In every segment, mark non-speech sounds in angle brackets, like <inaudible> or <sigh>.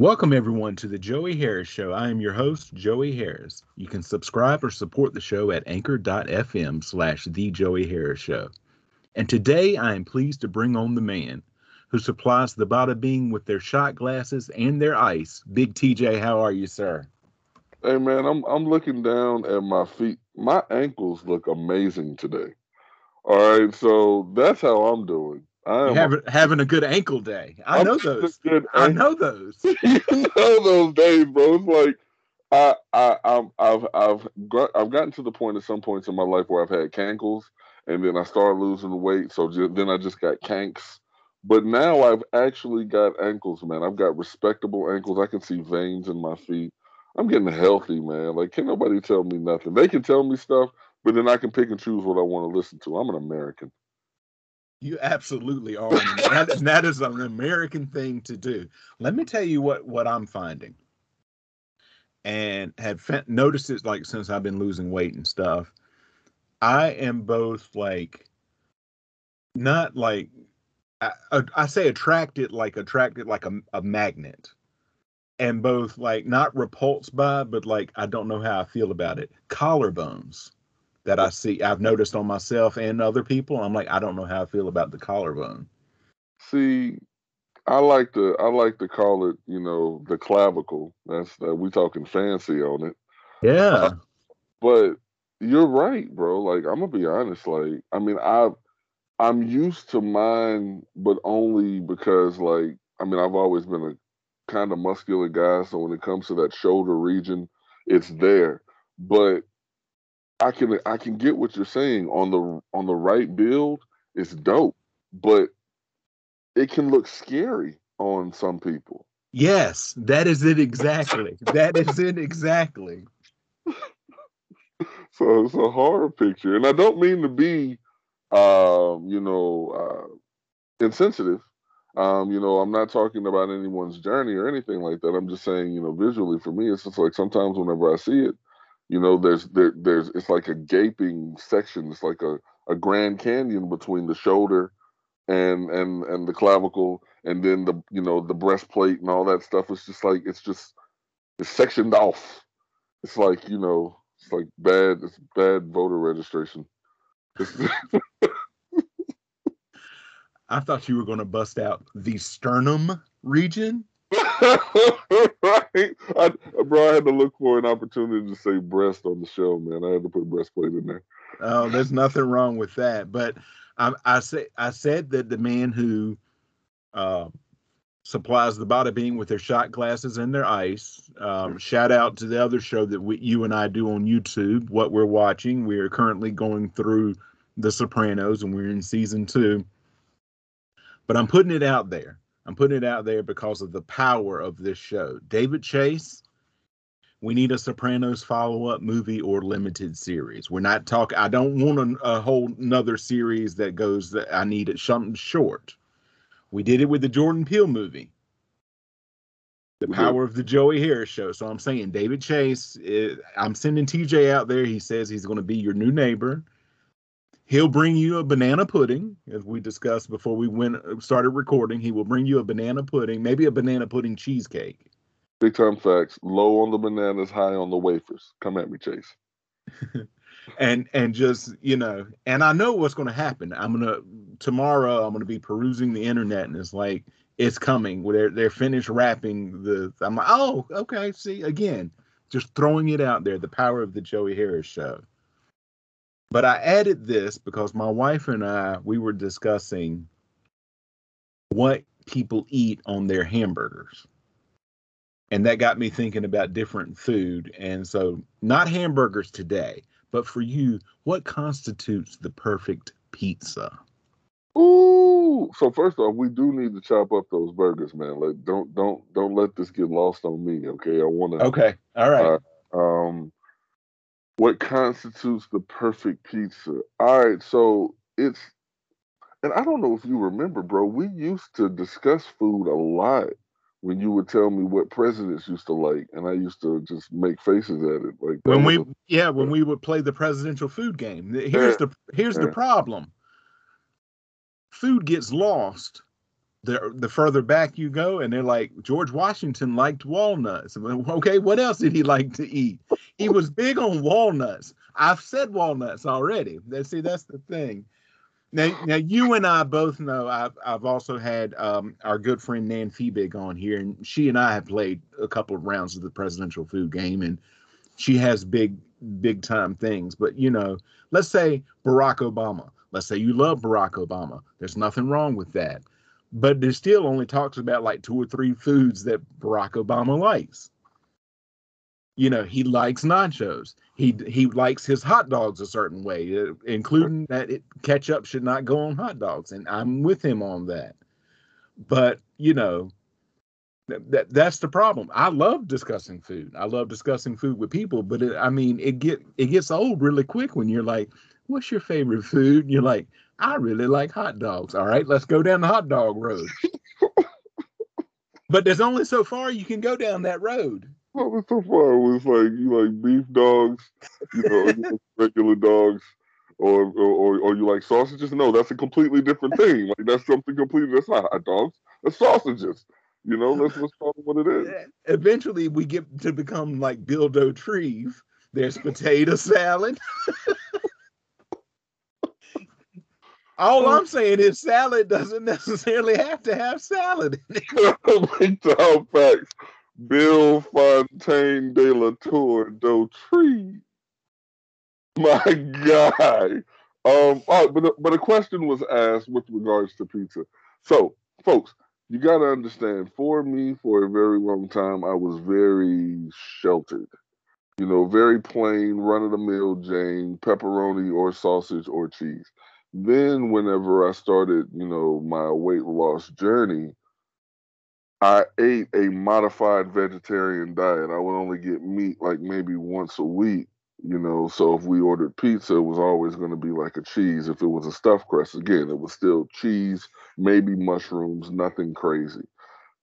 Welcome, everyone, to the Joey Harris Show. I am your host, Joey Harris. You can subscribe or support the show at anchor.fm slash The Joey Harris Show. And today I am pleased to bring on the man who supplies the Bada Bing with their shot glasses and their ice. Big TJ, how are you, sir? Hey man, I'm I'm looking down at my feet. My ankles look amazing today. All right, so that's how I'm doing. I am having, having a good ankle day. I I'm know those. I know <laughs> those. you know those days, bro. It's like I I I'm, I've I've got, I've gotten to the point at some points in my life where I've had cankles, and then I started losing weight. So just, then I just got canks. But now I've actually got ankles, man. I've got respectable ankles. I can see veins in my feet. I'm getting healthy, man. Like, can nobody tell me nothing? They can tell me stuff, but then I can pick and choose what I want to listen to. I'm an American. You absolutely are. that, <laughs> that is an American thing to do. Let me tell you what what I'm finding, and have noticed it like since I've been losing weight and stuff. I am both like, not like, I, I say attracted like attracted like a, a magnet, and both like not repulsed by, but like I don't know how I feel about it. Collarbones that I see I've noticed on myself and other people. I'm like, I don't know how I feel about the collarbone. See, I like to I like to call it, you know, the clavicle. That's that we talking fancy on it. Yeah. Uh, <laughs> but you're right, bro. Like I'm gonna be honest. Like I mean, I I'm used to mine, but only because like I mean I've always been a kind of muscular guy. So when it comes to that shoulder region, it's there. But I can I can get what you're saying on the on the right build. It's dope, but it can look scary on some people. Yes, that is it exactly. that is it exactly. <laughs> so it's a horror picture, and I don't mean to be, um, you know, uh, insensitive. Um, you know, I'm not talking about anyone's journey or anything like that. I'm just saying, you know, visually for me, it's just like sometimes whenever I see it, you know, there's there, there's it's like a gaping section. It's like a, a Grand Canyon between the shoulder and and and the clavicle, and then the you know the breastplate and all that stuff. It's just like it's just it's sectioned off. It's like you know it's like bad it's bad voter registration. <laughs> I thought you were going to bust out the sternum region. <laughs> right? I, bro, I had to look for an opportunity to say breast on the show, man. I had to put breastplate in there. Oh, there's nothing wrong with that. But I, I say I said that the man who uh, supplies the bada bing with their shot glasses and their ice. Um, shout out to the other show that we, you and I do on YouTube. What we're watching, we are currently going through The Sopranos, and we're in season two. But I'm putting it out there I'm putting it out there because of the power of this show. David Chase, we need a Sopranos follow up movie or limited series. We're not talking, I don't want a, a whole another series that goes, that I need it something short. We did it with the Jordan Peele movie. The power of the Joey Harris show. So I'm saying David Chase, eh, I'm sending TJ out there. He says he's going to be your new neighbor. He'll bring you a banana pudding, as we discussed before we went uh, started recording. He will bring you a banana pudding, maybe a banana pudding cheesecake. Big time facts. Low on the bananas, high on the wafers. Come at me, Chase. <laughs> and and just you know, and I know what's going to happen. I'm gonna tomorrow. I'm gonna be perusing the internet, and it's like it's coming. They're they're finished wrapping the. I'm like, oh, okay. See again, just throwing it out there. The power of the Joey Harris show. But I added this because my wife and I we were discussing what people eat on their hamburgers. And that got me thinking about different food. And so, not hamburgers today, but for you, what constitutes the perfect pizza? Ooh, so first off, we do need to chop up those burgers, man. Like, don't don't don't let this get lost on me, okay? I want to. Okay, all right. Uh, um, what constitutes the perfect pizza? All right, so it's and I don't know if you remember, bro. We used to discuss food a lot when you would tell me what presidents used to like, and I used to just make faces at it. Like when we, a, yeah, when we would play the presidential food game. Here's yeah, the here's yeah. the problem. Food gets lost the the further back you go, and they're like George Washington liked walnuts. Okay, what else did he like to eat? He was big on walnuts. I've said walnuts already. See, that's the thing. Now, now you and I both know I've I've also had um, our good friend Nan Feebig on here, and she and I have played a couple of rounds of the presidential food game, and she has big big time things. But you know, let's say Barack Obama. Let's say you love Barack Obama. There's nothing wrong with that, but there still only talks about like two or three foods that Barack Obama likes. You know he likes nachos. He he likes his hot dogs a certain way uh, including that it, ketchup should not go on hot dogs and i'm with him on that. But you know that that's the problem. I love discussing food. I love discussing food with people but it, i mean it get it gets old really quick when you're like what's your favorite food? And you're like i really like hot dogs all right let's go down the hot dog road but there's only so far you can go down that road what was so far was like you like beef dogs, you know, <laughs> regular dogs, or, or or you like sausages. No, that's a completely different thing. Like that's something completely that's not hot dogs. That's sausages. You know, let's call it what it is. Eventually, we get to become like Bill Dauterive. There's potato salad. <laughs> All I'm saying is salad doesn't <laughs> necessarily have to have salad in it. <laughs> facts. Bill Fontaine de la Tour Dauterive. My guy. Um, oh, but, but a question was asked with regards to pizza. So, folks, you got to understand, for me, for a very long time, I was very sheltered. You know, very plain, run of the mill Jane, pepperoni or sausage or cheese. Then, whenever I started, you know, my weight loss journey, I ate a modified vegetarian diet. I would only get meat like maybe once a week, you know. So if we ordered pizza, it was always going to be like a cheese. If it was a stuffed crust, again, it was still cheese, maybe mushrooms, nothing crazy.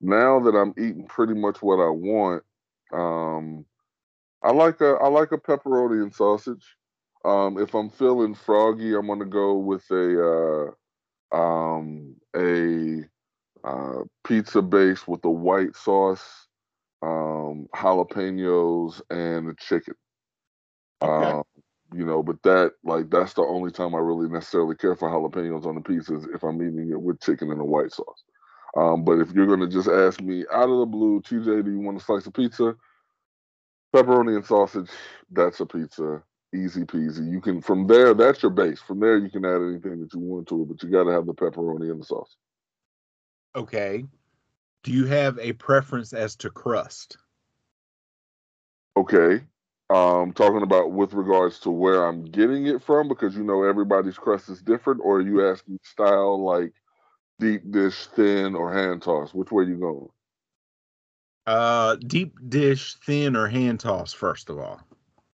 Now that I'm eating pretty much what I want, um, I like a I like a pepperoni and sausage. Um, if I'm feeling froggy, I'm gonna go with a uh, um, a uh, pizza base with a white sauce, um, jalapenos, and a chicken. Okay. Um, you know, but that like that's the only time I really necessarily care for jalapenos on the pizzas if I'm eating it with chicken and a white sauce. Um, but if you're gonna just ask me out of the blue, TJ, do you want a slice of pizza? Pepperoni and sausage, that's a pizza. Easy peasy. You can from there, that's your base. From there you can add anything that you want to it, but you gotta have the pepperoni and the sauce. Okay. Do you have a preference as to crust? Okay. Um, talking about with regards to where I'm getting it from, because you know everybody's crust is different, or are you asking style like deep dish, thin, or hand toss? Which way you going? Uh, deep dish, thin, or hand toss. First of all.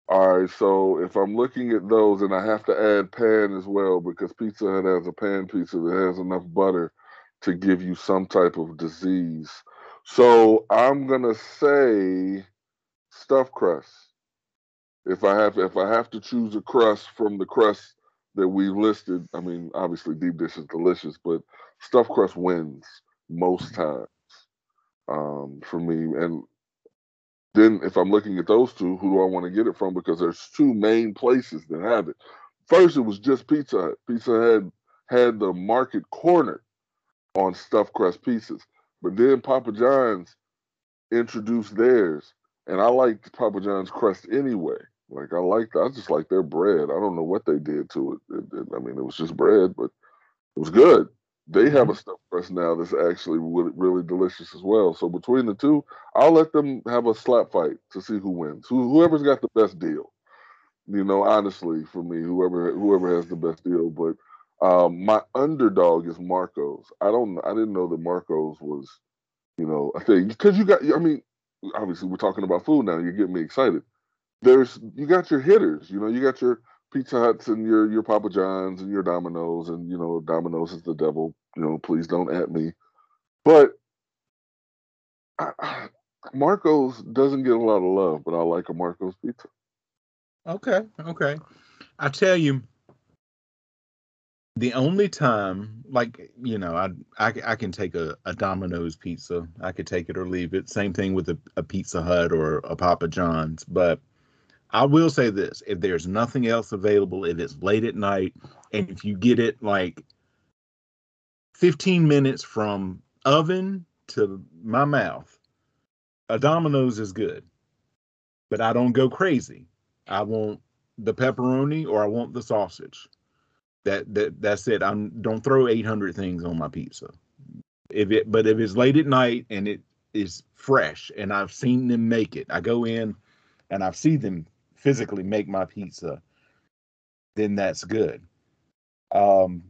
All right, so if I'm looking at those, and I have to add pan as well because Pizza Hut has a pan pizza that has enough butter to give you some type of disease. So I'm gonna say stuffed crust. If I have if I have to choose a crust from the crust that we listed, I mean obviously deep dish is delicious, but stuffed crust wins most times um, for me. And then if I'm looking at those two, who do I want to get it from? Because there's two main places that have it. First, it was just Pizza Hut. Pizza Hut had the market cornered on stuffed crust pieces. But then Papa John's introduced theirs, and I liked Papa John's crust anyway. Like I liked, I just like their bread. I don't know what they did to it. It, it. I mean, it was just bread, but it was good. They have mm-hmm. a stuffed crust now that's actually really, really delicious as well. So between the two, I'll let them have a slap fight to see who wins. Who, whoever's got the best deal. You know, honestly, for me, whoever whoever has the best deal. But um, my underdog is Marco's. I don't. I didn't know that Marco's was, you know, a thing because you got. I mean, obviously we're talking about food now. You're getting me excited. There's you got your hitters. You know, you got your Pizza Huts and your your Papa Johns and your Domino's and you know Domino's is the devil. You know, please don't at me. But I, I, Marco's doesn't get a lot of love, but I like a Marco's pizza. Okay, okay. I tell you, the only time, like you know, I I, I can take a, a Domino's pizza. I could take it or leave it. Same thing with a, a Pizza Hut or a Papa John's. But I will say this: if there's nothing else available, if it's late at night, and if you get it like 15 minutes from oven to my mouth, a Domino's is good. But I don't go crazy. I want the pepperoni or I want the sausage. That that that's it. I'm don't throw 800 things on my pizza. If it but if it's late at night and it is fresh and I've seen them make it, I go in and I've seen them physically make my pizza, then that's good. Um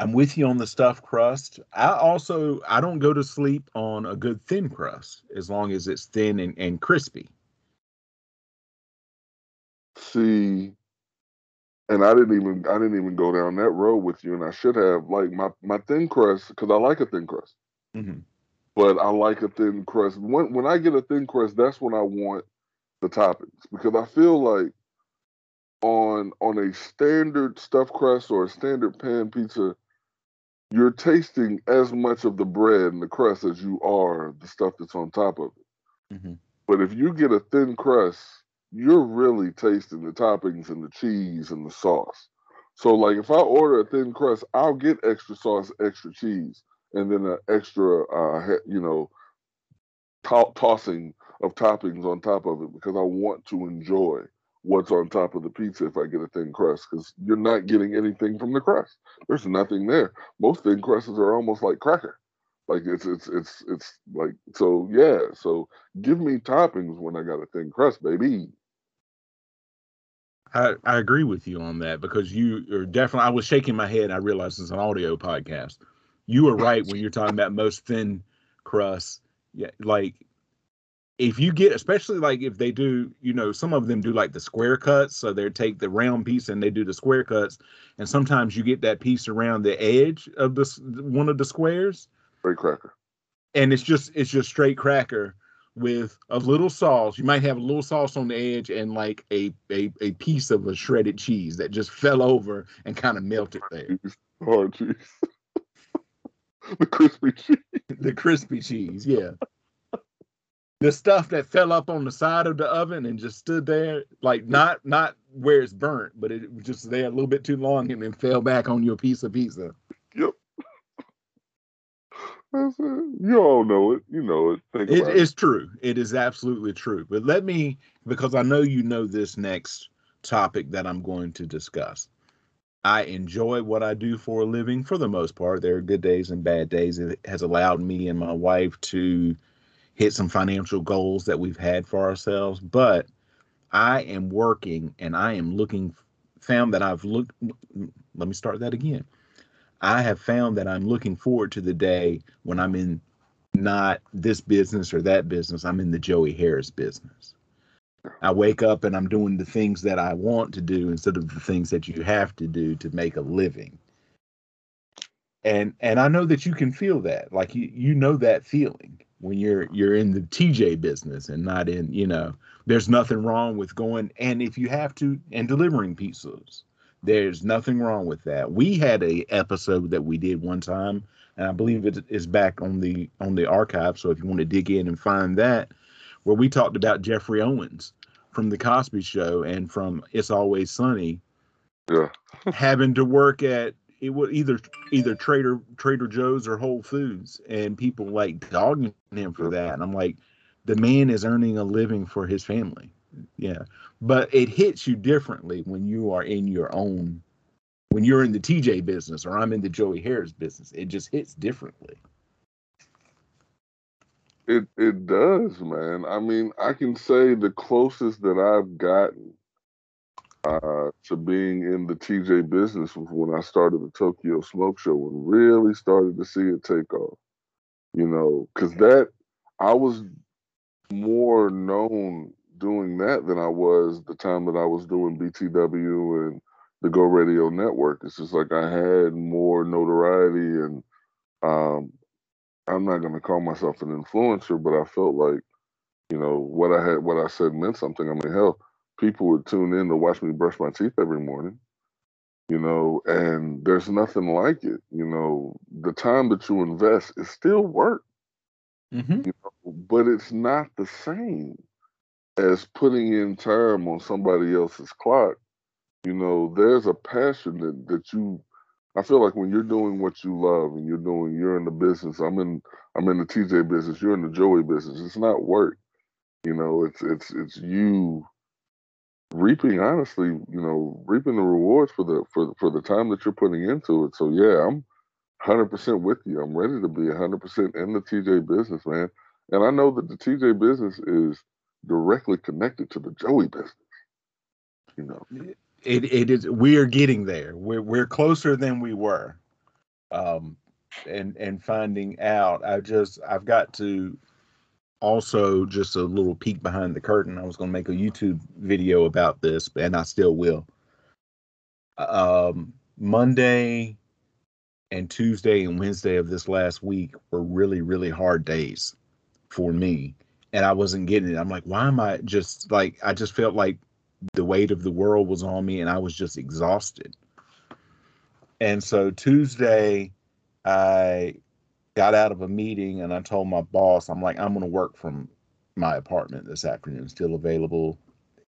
I'm with you on the stuffed crust. I also I don't go to sleep on a good thin crust as long as it's thin and, and crispy. See, and I didn't even I didn't even go down that road with you, and I should have. Like my my thin crust because I like a thin crust, mm-hmm. but I like a thin crust. When when I get a thin crust, that's when I want the toppings because I feel like on on a standard stuffed crust or a standard pan pizza, you're tasting as much of the bread and the crust as you are the stuff that's on top of it. Mm-hmm. But if you get a thin crust you're really tasting the toppings and the cheese and the sauce. So, like, if I order a thin crust, I'll get extra sauce, extra cheese, and then an extra, uh, you know, to- tossing of toppings on top of it because I want to enjoy what's on top of the pizza if I get a thin crust because you're not getting anything from the crust. There's nothing there. Most thin crusts are almost like cracker. Like it's it's it's it's like so yeah. So give me toppings when I got a thin crust, baby. I, I agree with you on that because you are definitely. I was shaking my head. I realized it's an audio podcast. You were right when you're talking about most thin crust. Yeah, like if you get, especially like if they do, you know, some of them do like the square cuts. So they take the round piece and they do the square cuts, and sometimes you get that piece around the edge of the one of the squares. Straight cracker. And it's just it's just straight cracker with a little sauce. You might have a little sauce on the edge and like a a, a piece of a shredded cheese that just fell over and kind of melted there. Hard cheese. <laughs> the crispy cheese. the crispy cheese, yeah. The stuff that fell up on the side of the oven and just stood there, like not not where it's burnt, but it was just there a little bit too long and then fell back on your piece of pizza. Yep. <laughs> You all know it. You know it. Think it is it. true. It is absolutely true. But let me, because I know you know this next topic that I'm going to discuss. I enjoy what I do for a living for the most part. There are good days and bad days. It has allowed me and my wife to hit some financial goals that we've had for ourselves. But I am working and I am looking, found that I've looked, let me start that again. I have found that I'm looking forward to the day when I'm in not this business or that business. I'm in the Joey Harris business. I wake up and I'm doing the things that I want to do instead of the things that you have to do to make a living. And and I know that you can feel that. Like you you know that feeling when you're you're in the TJ business and not in, you know, there's nothing wrong with going and if you have to and delivering pizzas there's nothing wrong with that. We had a episode that we did one time, and I believe it is back on the on the archive. So if you want to dig in and find that, where we talked about Geoffrey Owens from the Cosby Show and from It's Always Sunny, yeah, having to work at it was either either Trader Trader Joe's or Whole Foods, and people like dogging him for that. And I'm like, the man is earning a living for his family. Yeah. But it hits you differently when you are in your own when you're in the tj business or i'm in the joey harris business. It just hits differently. It it does man. I mean i can say the closest that i've gotten uh, to being in the tj business when i started the tokyo smoke show and really started to see it take off you know because that i was more known doing that than I was the time that I was doing BTW and the Go Radio Network. It's just like I had more notoriety, and um, I'm not going to call myself an influencer, but I felt like, you know, what I had, what I said meant something. I mean, hell, people would tune in to watch me brush my teeth every morning. you know, and there's nothing like it. You know, the time that you invest is still work, Mm-hmm. you know, but it's not the same as putting in time on somebody else's clock. You know, there's a passion that, that you I feel like when you're doing what you love and you're doing you're in the business, I'm in I'm in the TJ business, you're in the Joey business. It's not work. You know, it's it's it's you reaping honestly, you know, reaping the rewards for the for for the time that you're putting into it. So yeah, I'm hundred percent with you. I'm ready to be hundred percent in the TJ business, man. And I know that the TJ business is directly connected to the Joey business. You know. It it is we are getting there. We're we're closer than we were. Um and and finding out. I just I've got to also just a little peek behind the curtain. I was going to make a YouTube video about this, and I still will. Um, Monday and Tuesday and Wednesday of this last week were really, really hard days for me. And I wasn't getting it. I'm like, why am I just like, I just felt like the weight of the world was on me and I was just exhausted. And so Tuesday, I got out of a meeting and I told my boss, I'm like, I'm going to work from my apartment this afternoon, still available,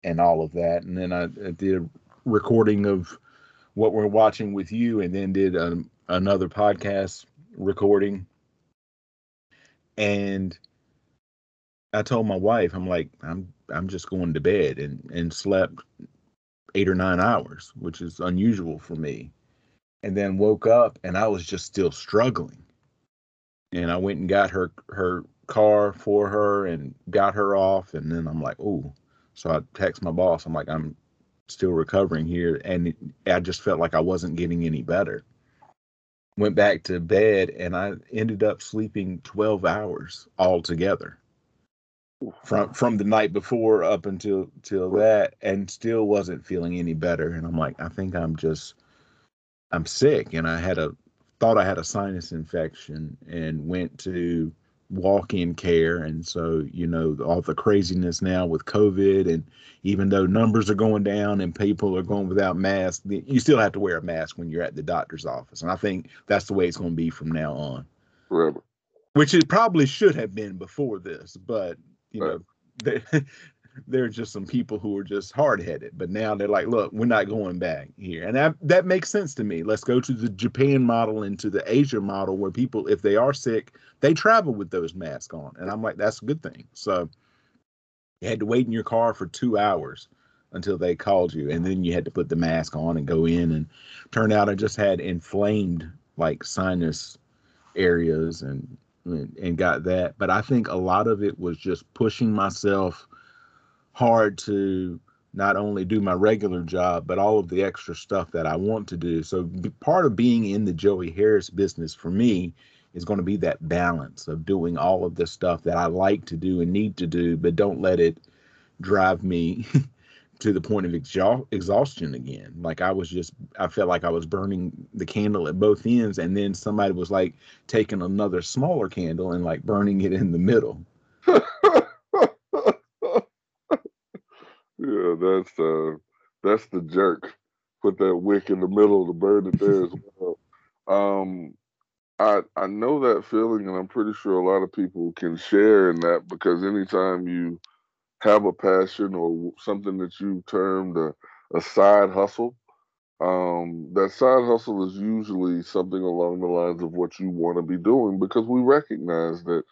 and all of that. And then I, I did a recording of what we're watching with you, and then did um, another podcast recording. And I told my wife, I'm like, I'm I'm just going to bed and and slept eight or nine hours, which is unusual for me. And then woke up and I was just still struggling and I went and got her her car for her and got her off, and then I'm like, oh, so I text my boss. I'm like, I'm still recovering here, and it, I just felt like I wasn't getting any better. Went back to bed, and I ended up sleeping 12 hours altogether from from the night before up until till that, and still wasn't feeling any better. And I'm like, I think I'm just I'm sick, and I had a thought I had a sinus infection and went to walk-in care and so you know all the craziness now with covid and even though numbers are going down and people are going without masks you still have to wear a mask when you're at the doctor's office and i think that's the way it's going to be from now on Forever. which it probably should have been before this but you Right. know <laughs> there are just some people who are just hard-headed but now they're like look we're not going back here. And that that makes sense to me. Let's go to the japan model and to the asia model where people if they are sick they travel with those masks on. And i'm like that's a good thing. So you had to wait in your car for two hours until they called you and then you had to put the mask on and go in and turned out. I just had inflamed like sinus areas and, and got that. But i think a lot of it was just pushing myself hard to not only do my regular job but all of the extra stuff that i want to do so part of being in the joey harris business for me is going to be that balance of doing all of the stuff that i like to do and need to do but don't let it drive me <laughs> to the point of exhaust- exhaustion again. Like I was just, I felt like I was burning the candle at both ends, and then somebody was like taking another smaller candle and like burning it in the middle. <laughs> yeah, that's uh that's the jerk. Put that wick in the middle of the bird there as well. Um I I know that feeling and I'm pretty sure a lot of people can share in that because anytime you have a passion or something that you termed a, a side hustle, um, that side hustle is usually something along the lines of what you want to be doing because we recognize that,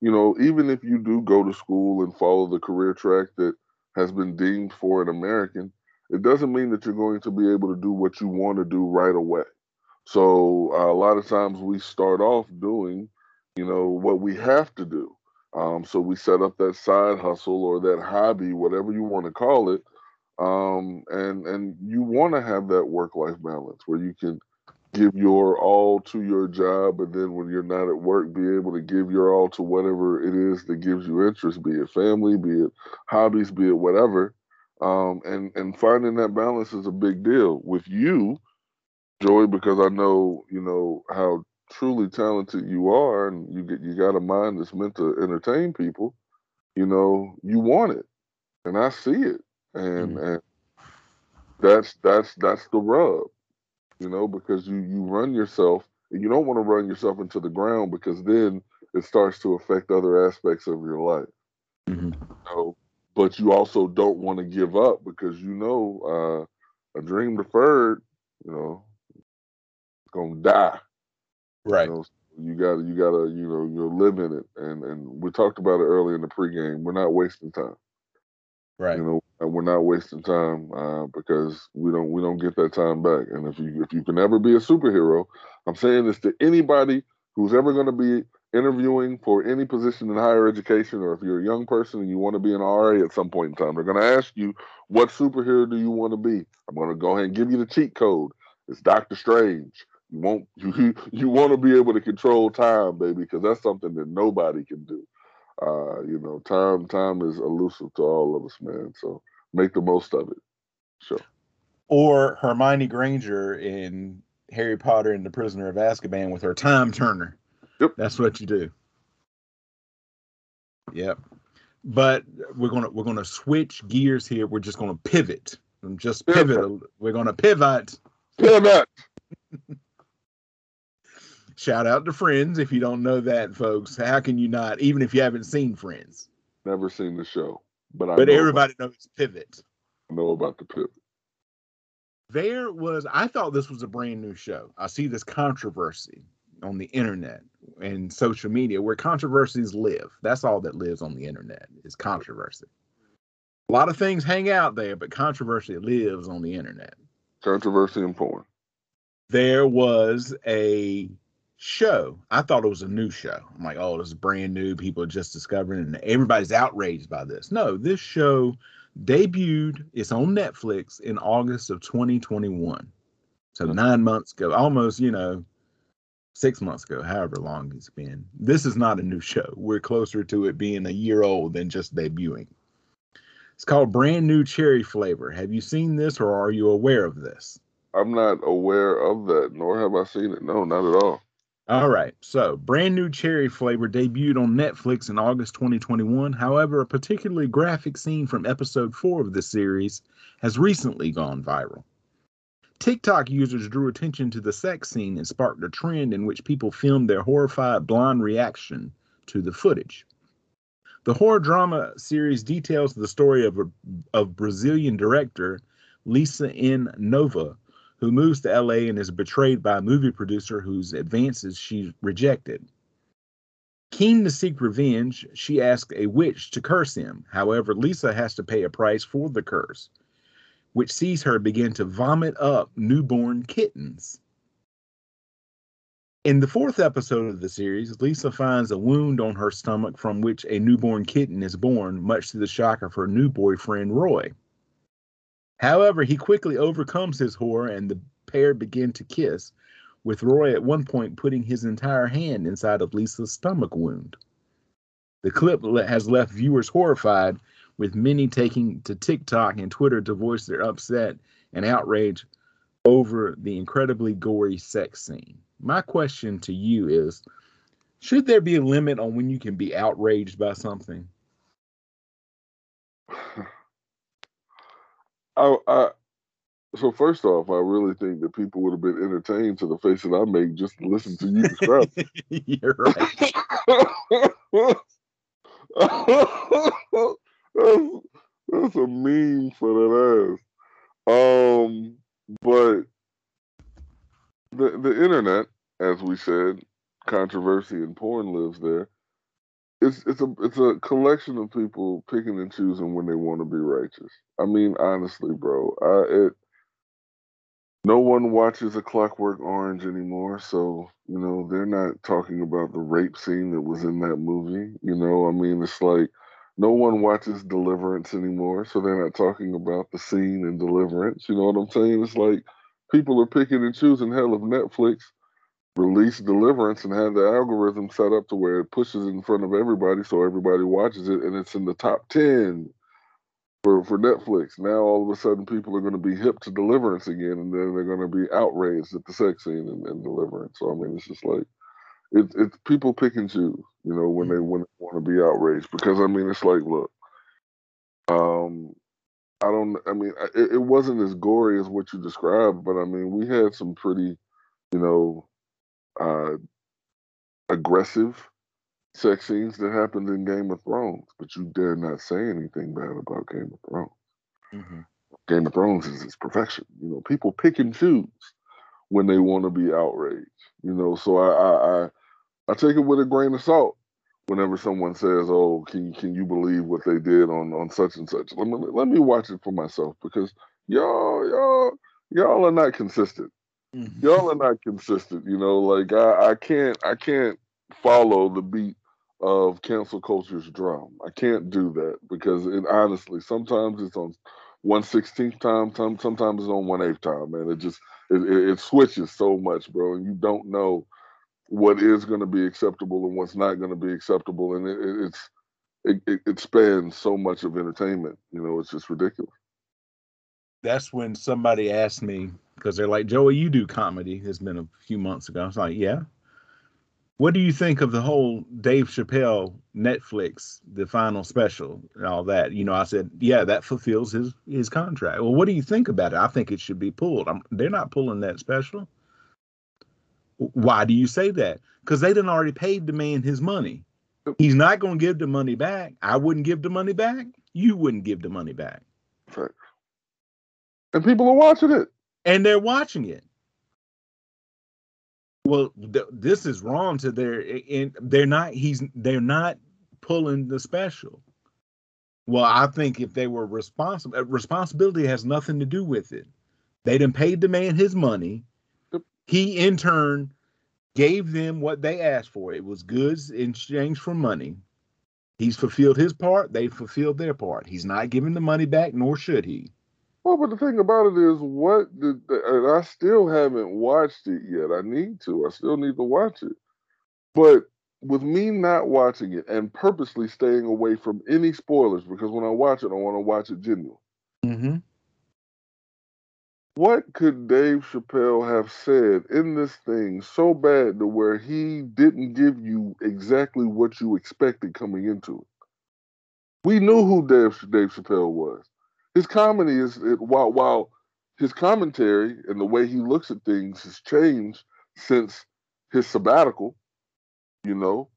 you know, even if you do go to school and follow the career track that has been deemed for an American, it doesn't mean that you're going to be able to do what you want to do right away. So uh, a lot of times we start off doing, you know, what we have to do. Um, so we set up that side hustle or that hobby, whatever you want to call it, um, and and you want to have that work life balance where you can give your all to your job, and then when you're not at work, be able to give your all to whatever it is that gives you interest, be it family, be it hobbies, be it whatever. Um, and and finding that balance is a big deal with you, Joey, because I know you know how truly talented you are, and you get you got a mind that's meant to entertain people. You know, you want it, and I see it, and and that's that's that's the rub. You know, because you you run yourself and you don't want to run yourself into the ground because then it starts to affect other aspects of your life. Mhm. You know? But you also don't want to give up because you know uh, a dream deferred, you know, it's gonna die. Right. You know, you gotta you gotta you know you live in it, and and we talked about it earlier in the pregame. We're not wasting time. Right. You know, and we're not wasting time uh, because we don't we don't get that time back. And if you if you can ever be a superhero, I'm saying this to anybody who's ever going to be interviewing for any position in higher education, or if you're a young person and you want to be an RA at some point in time, they're going to ask you, "What superhero do you want to be?" I'm going to go ahead and give you the cheat code. It's Doctor Strange. You won't <laughs> you you want to be able to control time, baby, because that's something that nobody can do. Uh, you know, time time is elusive to all of us, man. So make the most of it. Sure. Or Hermione Granger in Harry Potter and the Prisoner of Azkaban with her time turner. Yep. That's what you do. Yep. But we're gonna we're gonna switch gears here. We're just gonna pivot. And just Pivot. pivot. We're gonna pivot. Pivot. Shout out to Friends. If you don't know that, folks, how can you not? Even if you haven't seen Friends, Never seen the show, but I but know everybody knows Pivot. about, know about the pivot. There was. I thought this was a brand new show. I see this controversy on the internet and social media where controversies live. That's all that lives on the internet is controversy. A lot of things hang out there, but controversy lives on the internet. Controversy and porn. there was a show. I thought it was a new show. I'm like, oh, this is brand new. People are just discovering, and everybody's outraged by this. No, this show debuted. It's on Netflix in August of 2021. So nine months ago, almost, you know, six months ago, however long it's been. This is not a new show. We're closer to it being a year old than just debuting. It's called Brand New Cherry Flavor. Have you seen this or are you aware of this? I'm not aware of that, nor have I seen it. No, not at all. All right. So, brand new cherry flavor debuted on Netflix in August 2021. However, a particularly graphic scene from episode 4 of the series has recently gone viral. TikTok users drew attention to the sex scene and sparked a trend in which people filmed their horrified blind reaction to the footage. The horror drama series details the story of, a, of Brazilian director Lisa N. Nova, who moves to LA and is betrayed by a movie producer whose advances she rejected. Keen to seek revenge, she asks a witch to curse him. However, Lisa has to pay a price for the curse, which sees her begin to vomit up newborn kittens. In the fourth episode of the series, Lisa finds a wound on her stomach from which a newborn kitten is born, much to the shock of her new boyfriend, Roy. However, he quickly overcomes his horror and the pair begin to kiss, with Roy at one point putting his entire hand inside of Lisa's stomach wound. The clip has left viewers horrified, with many taking to TikTok and Twitter to voice their upset and outrage over the incredibly gory sex scene. My question to you is Should there be a limit on when you can be outraged by something? I, I, so first off, I really think that people would have been entertained to the face that I make just to listen to you describe. <laughs> You're right. <laughs> that's, that's a meme for that ass. Um, but the the internet, as we said, controversy and porn lives there. It's it's a it's a collection of people picking and choosing when they want to be righteous. I mean, honestly, bro, I it. No one watches A Clockwork Orange anymore, so you know they're not talking about the rape scene that was in that movie. You know, I mean, it's like no one watches Deliverance anymore, so they're not talking about the scene in Deliverance. You know what I'm saying? It's like people are picking and choosing. Hell, if Netflix released Deliverance and have the algorithm set up to where it pushes in front of everybody, so everybody watches it, and it's in the top ten for for Netflix. Now all of a sudden, people are going to be hip to Deliverance again, and then they're going to be outraged at the sex scene in, in Deliverance. So I mean, it's just like it's it's people pick and choose, you know, when they when they want to be outraged. Because I mean, it's like, look, um, I don't. I mean, it, it wasn't as gory as what you described, but I mean, we had some pretty, you know, uh, aggressive sex scenes that happened in Game of Thrones. But you dare not say anything bad about Game of Thrones. Mm-hmm. Game of Thrones is its perfection. You know, people pick and choose when they want to be outraged. You know, so I, I I I take it with a grain of salt whenever someone says, "Oh, can can you believe what they did on on such and such?" Let me let me watch it for myself because y'all y'all y'all are not consistent. Mm-hmm. Y'all are not consistent. You know, like I I can't I can't follow the beat of cancel culture's drum. I can't do that because it honestly sometimes it's on one sixteenth time, sometimes it's on one eighth time, man. It just it, it, it switches so much, bro, and you don't know what is going to be acceptable and what's not going to be acceptable, and it, it's it, it spans so much of entertainment. You know, it's just ridiculous. That's when somebody asked me because they're like, Joey, you do comedy. It's been a few months ago. I was like, yeah. What do you think of the whole Dave Chappelle Netflix, the final special, and all that? You know, I said, yeah, that fulfills his his contract. Well, what do you think about it? I think it should be pulled. I'm, they're not pulling that special. Why do you say that? Because they didn't already paid the man his money. He's not going to give the money back. I wouldn't give the money back. You wouldn't give the money back. Right. And people are watching it. And they're watching it. Well th- this is wrong to their and they're not he's they're not pulling the special. Well i think if they were responsible uh, responsibility has nothing to do with it. They didn't pay the man his money. He in turn gave them what they asked for. It was goods in exchange for money. He's fulfilled his part. They fulfilled their part. He's not giving the money back nor should he well, but the thing about it is, what did and I still haven't watched it yet. I need to. I still need to watch it. But with me not watching it and purposely staying away from any spoilers, because when I watch it, I want to watch it genuine. Mm-hmm. What could Dave Chappelle have said in this thing so bad to where he didn't give you exactly what you expected coming into it? We knew who Dave, Dave Chappelle was his comedy is it, while while his commentary and the way he looks at things has changed since his sabbatical, you know,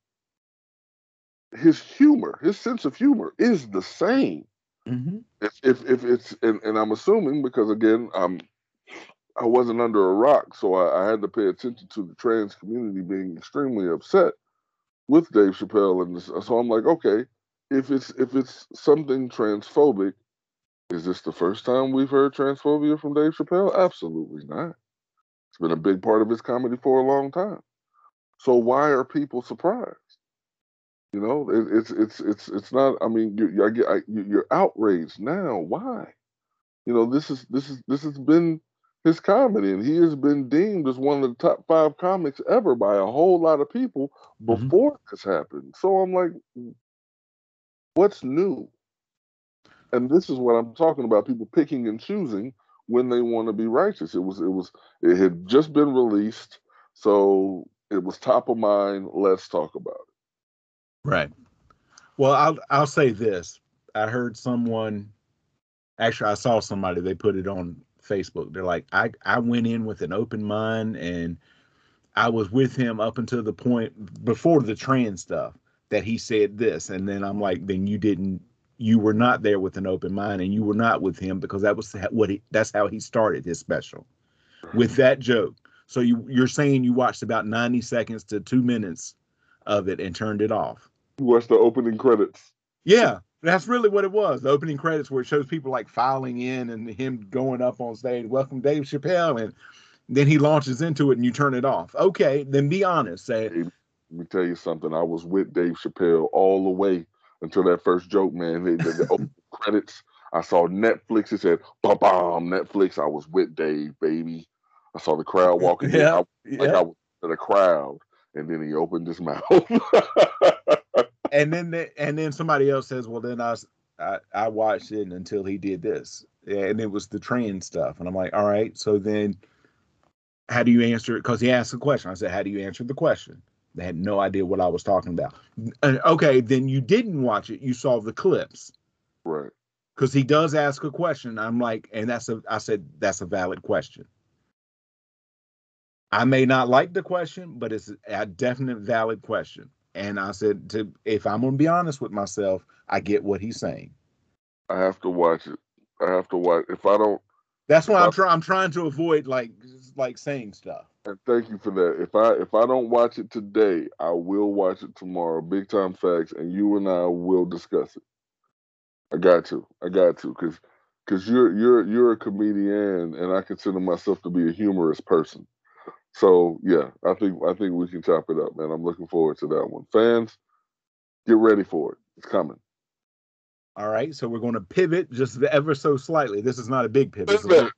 his humor, his sense of humor is the same. Mm-hmm. If, if if it's and, and I'm assuming because again I'm I wasn't under a rock, so I, I, had to pay attention to the trans community being extremely upset with Dave Chappelle, and this, so I'm like, okay, if it's if it's something transphobic, is this the first time we've heard transphobia from Dave Chappelle? Absolutely not. It's been a big part of his comedy for a long time. So why are people surprised? You know, it, it's it's it's it's not. I mean, you, I get I, you're outraged now. Why? You know, this is this is this has been his comedy, and he has been deemed as one of the top five comics ever by a whole lot of people mm-hmm. before mm-hmm. this happened. So I'm like, what's new? And this is what I'm talking about: people picking and choosing when they want to be righteous. It was it was it had just been released, so it was top of mind. Let's talk about it. Right. Well, I'll I'll say this. I heard someone actually I saw somebody they put it on Facebook. They're like, I I went in with an open mind and I was with him up until the point before the trans stuff that he said this, and then I'm like, then you didn't you were not there with an open mind and you were not with him because that was what he that's how he started his special. With that joke. So you you're saying you watched about 90 seconds to two minutes of it and turned it off. You watched the opening credits. Yeah that's really what it was. The opening credits where it shows people like filing in and him going up on stage welcome dave chappelle and then he launches into it and you turn it off. Okay then be honest say let me tell you something. I was with dave chappelle all the way until that first joke, man. The, the, the credits. I saw Netflix. It said "Bam bam Netflix." I was with Dave, baby. I saw the crowd walking. Yeah, in. I, yeah. like I was in a crowd, and then he opened his <laughs> mouth. and then, the, and then somebody else says, "Well, then I, I, I watched it until he did this, and it was the trans stuff." And I'm like, "All right, so then." How do you answer it? Because he asked the question. I said, "How do you answer the question?" They had no idea what I was talking about. okay, then you didn't watch it. You saw the clips. Right. because he does ask a question. I'm like, and that's a I said that's a valid question. I may not like the question, but it's a definite valid question. And I said to if I'm gonna be honest with myself, I get what he's saying. I have to watch it. I have to watch. If I don't, that's why I'm trying. I'm trying to avoid like like saying stuff. And thank you for that. If I if I don't watch it today, I will watch it tomorrow. Big time facts, and you and I will discuss it. I got to. I got to, because because you're you're you're a comedian, and I consider myself to be a humorous person. So yeah, I think I think we can chop it up, man. I'm looking forward to that one. Fans, get ready for it. It's coming. All right, so we're going to pivot just ever so slightly. This is not a big pivot. It's a little,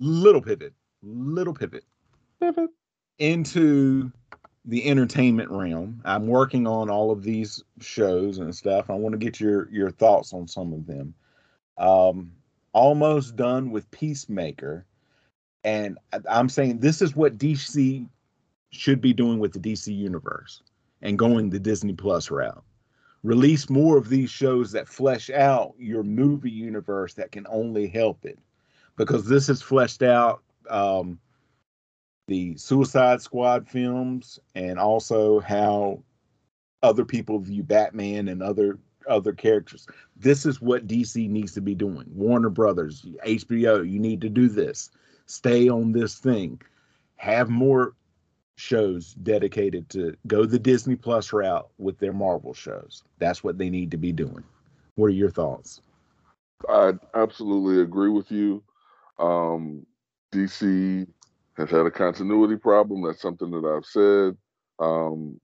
little pivot, little pivot, pivot into the entertainment realm. I'm working on all of these shows and stuff. I want to get your your thoughts on some of them. Um, almost done with Peacemaker, and I'm saying this is what DC should be doing with the DC universe and going the Disney Plus route. Release more of these shows that flesh out your movie universe that can only help it, because this has fleshed out. Um, the Suicide Squad films and also how other people view Batman and other other characters. This is what DC needs to be doing. Warner Brothers, HBO, you need to do this. Stay on this thing. Have more shows dedicated to go the Disney Plus route with their Marvel shows. That's what they need to be doing. What are your thoughts? I absolutely agree with you. Um, DC has had a continuity problem. That's something that I've said. Um,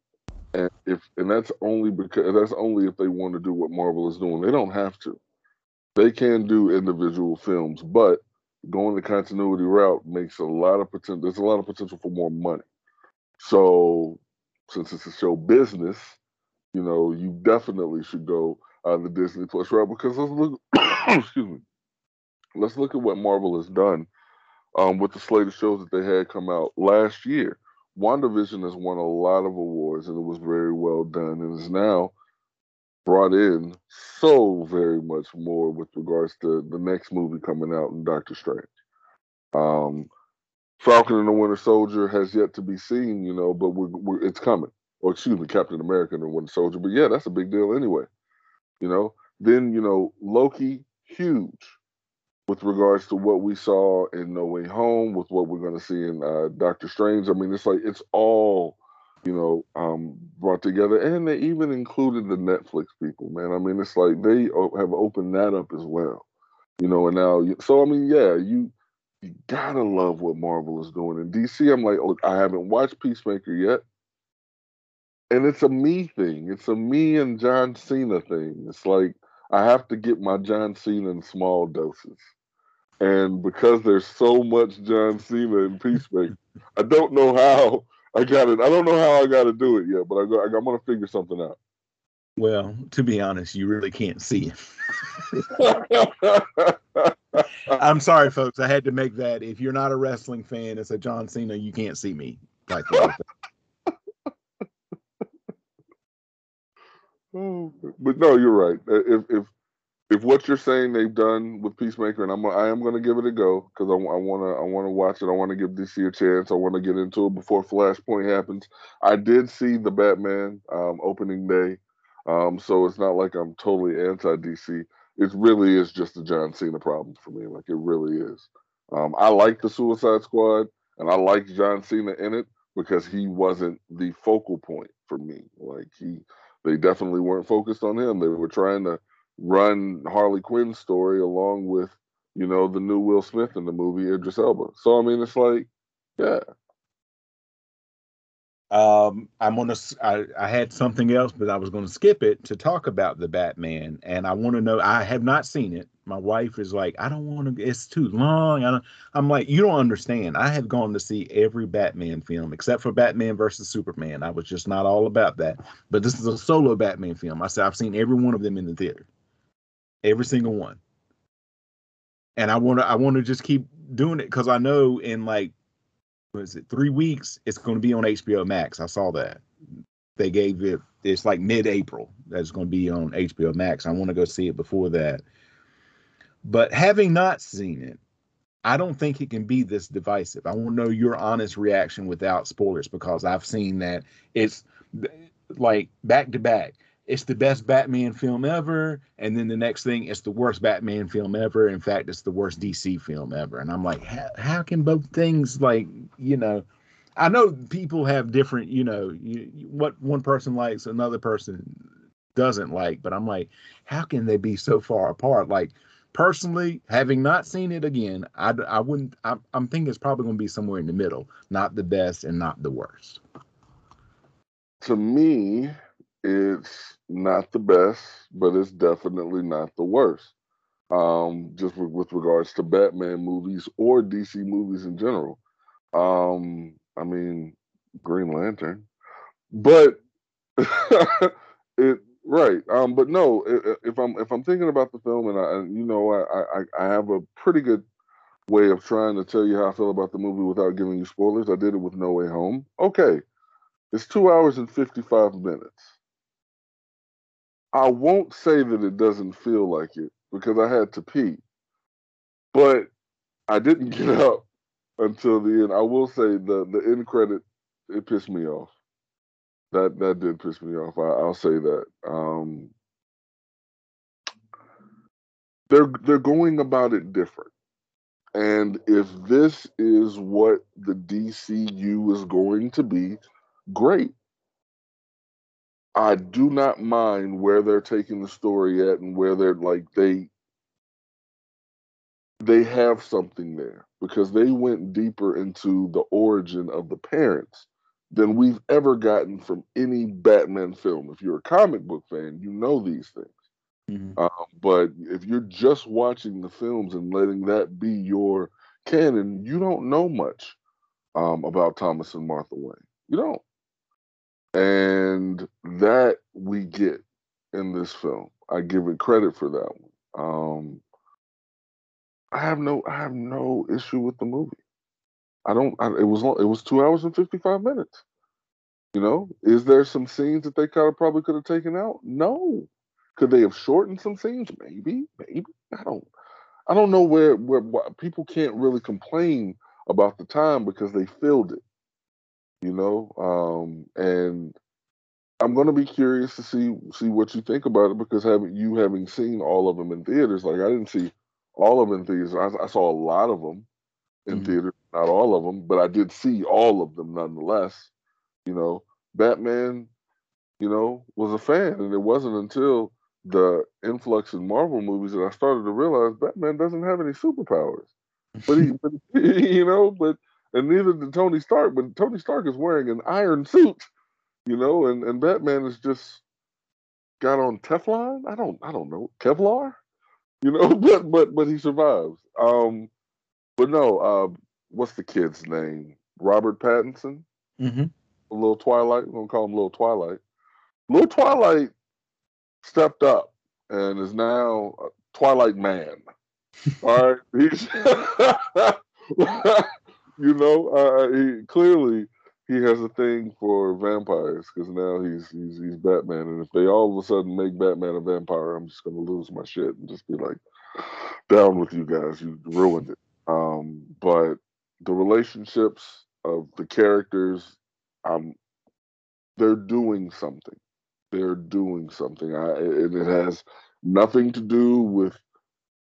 and if and that's only because that's only if they want to do what Marvel is doing. They don't have to. They can do individual films, but going the continuity route makes a lot of potential. There's a lot of potential for more money. So since it's a show business, you know, you definitely should go uh, the Disney Plus route because let's look. <coughs> excuse me. Let's look at what Marvel has done um, with the slate of shows that they had come out last year. WandaVision has won a lot of awards and it was very well done and is now brought in so very much more with regards to the next movie coming out in Doctor Strange. Um, Falcon and the Winter Soldier has yet to be seen, you know, but we're, we're, it's coming. Or excuse me, Captain America and the Winter Soldier. But yeah, that's a big deal anyway. You know, then you know Loki, huge with regards to what we saw in No Way Home, with what we're going to see in uh, Doctor Strange. I mean, it's like it's all you know um, brought together, and they even included the Netflix people. Man, I mean, it's like they have opened that up as well. You know, and now, so I mean, yeah, you you gotta love what Marvel is doing. In DC, I'm like, look, I haven't watched Peacemaker yet. And it's a me thing. It's a me and John Cena thing. It's like I have to get my John Cena in small doses. And because there's so much John Cena in Peacemaker, <laughs> I don't know how I got it. I don't know how I got to do it yet, but I go, I'm to figure something out. Well, to be honest, you really can't see. I'm sorry, folks. I had to make that. If you're not a wrestling fan, it's a John Cena. You can't see me. <laughs> Oh, but no, you're right. If if if what you're saying they've done with Peacemaker, and I'm I am going to give it a go because I, I want to I want to watch it. I want to give DC a chance. I want to get into it before Flashpoint happens. I did see the Batman um, opening day, um, so it's not like I'm totally anti DC. It really is just a John Cena problem for me. Like it really is. Um, I like the Suicide Squad, and I like John Cena in it because he wasn't the focal point for me. Like he, they definitely weren't focused on him. They were trying to run Harley Quinn's story along with, you know, the new Will Smith in the movie Idris Elba. So I mean, it's like, yeah. Um, I'm gonna. I, I had something else, but I was to skip it to talk about the Batman, and I want to know. I have not seen it. My wife is like, I don't want to. It's too long. I don't, I'm like, you don't understand. I have gone to see every Batman film except for Batman versus Superman. I was just not all about that. But this is a solo Batman film. I said I've seen every one of them in the theater every single one. And I want to I want to just keep doing it because I know in like what is it three weeks it's going to be on HBO Max. I saw that they gave it. It's like mid April that's going to be on HBO Max. I want to go see it before that. But having not seen it, I don't think it can be this divisive. I want to know your honest reaction without spoilers because I've seen that it's like back to back. It's the best Batman film ever, and then the next thing, it's the worst Batman film ever. In fact, it's the worst DC film ever. And I'm like, how, how can both things like you know? I know people have different, you know, you, what one person likes, another person doesn't like, but I'm like, how can they be so far apart? Like, personally, having not seen it again, I, I wouldn't, I, I'm thinking it's probably going to be somewhere in the middle, not the best and not the worst. To me, it's not the best, but it's definitely not the worst. Um, just with, with regards to Batman movies or DC movies in general. Um, I mean, Green Lantern, but <laughs> it right. Um, but no, if I'm if I'm thinking about the film, and I, you know, I, I I have a pretty good way of trying to tell you how I feel about the movie without giving you spoilers. I did it with No Way Home. Okay, it's two hours and fifty five minutes. I won't say that it doesn't feel like it because I had to pee, but I didn't <laughs> get up until the end. I will say the the end credit it pissed me off. That that did piss me off. I, will say that. Um, they're they're going about it different, and if this is what the DCU is going to be, great. I do not mind where they're taking the story at and where they're like they they have something there because they went deeper into the origin of the parents than we've ever gotten from any Batman film. If you're a comic book fan, you know these things. Mm-hmm. Um, but if you're just watching the films and letting that be your canon, you don't know much um, about Thomas and Martha Wayne. You don't. And that we get in this film. I give it credit for that one. Um, I have no I have no issue with the movie. I don't. I, it was it was two hours and fifty five minutes. You know, is there some scenes that they kind of probably could have taken out? No. Could they have shortened some scenes? Maybe, maybe. I don't. I don't know where where, where people can't really complain about the time because they filled it. You know, um, and I'm going to be curious to see see what you think about it because having you having seen all of them in theaters, like I didn't see all of them in theaters. I, I saw a lot of them in mm-hmm. theaters, not all of them, but I did see all of them nonetheless. You know, Batman, you know, was a fan, and it wasn't until the influx in Marvel movies that I started to realize Batman doesn't have any superpowers. But he, <laughs> but, <laughs> you know, but and neither did Tony Stark. But Tony Stark is wearing an iron suit, you know, and and Batman is just got on Teflon. I don't, I don't know Kevlar you know, <laughs> but but but he survives. Um, but no, uh, what's the kid's name? Robert Pattinson. Mm-hmm. A little Twilight. We're gonna call him Little Twilight. Little Twilight stepped up and is now Twilight Man. <laughs> All right, he's <laughs> you know uh, he clearly he has a thing for vampires because now he's he's he's Batman, and if they all of a sudden make Batman a vampire, I'm just gonna lose my shit and just be like, down with you guys, you ruined it. Um, but the relationships of the characters, um, they're doing something. They're doing something, I, and it has nothing to do with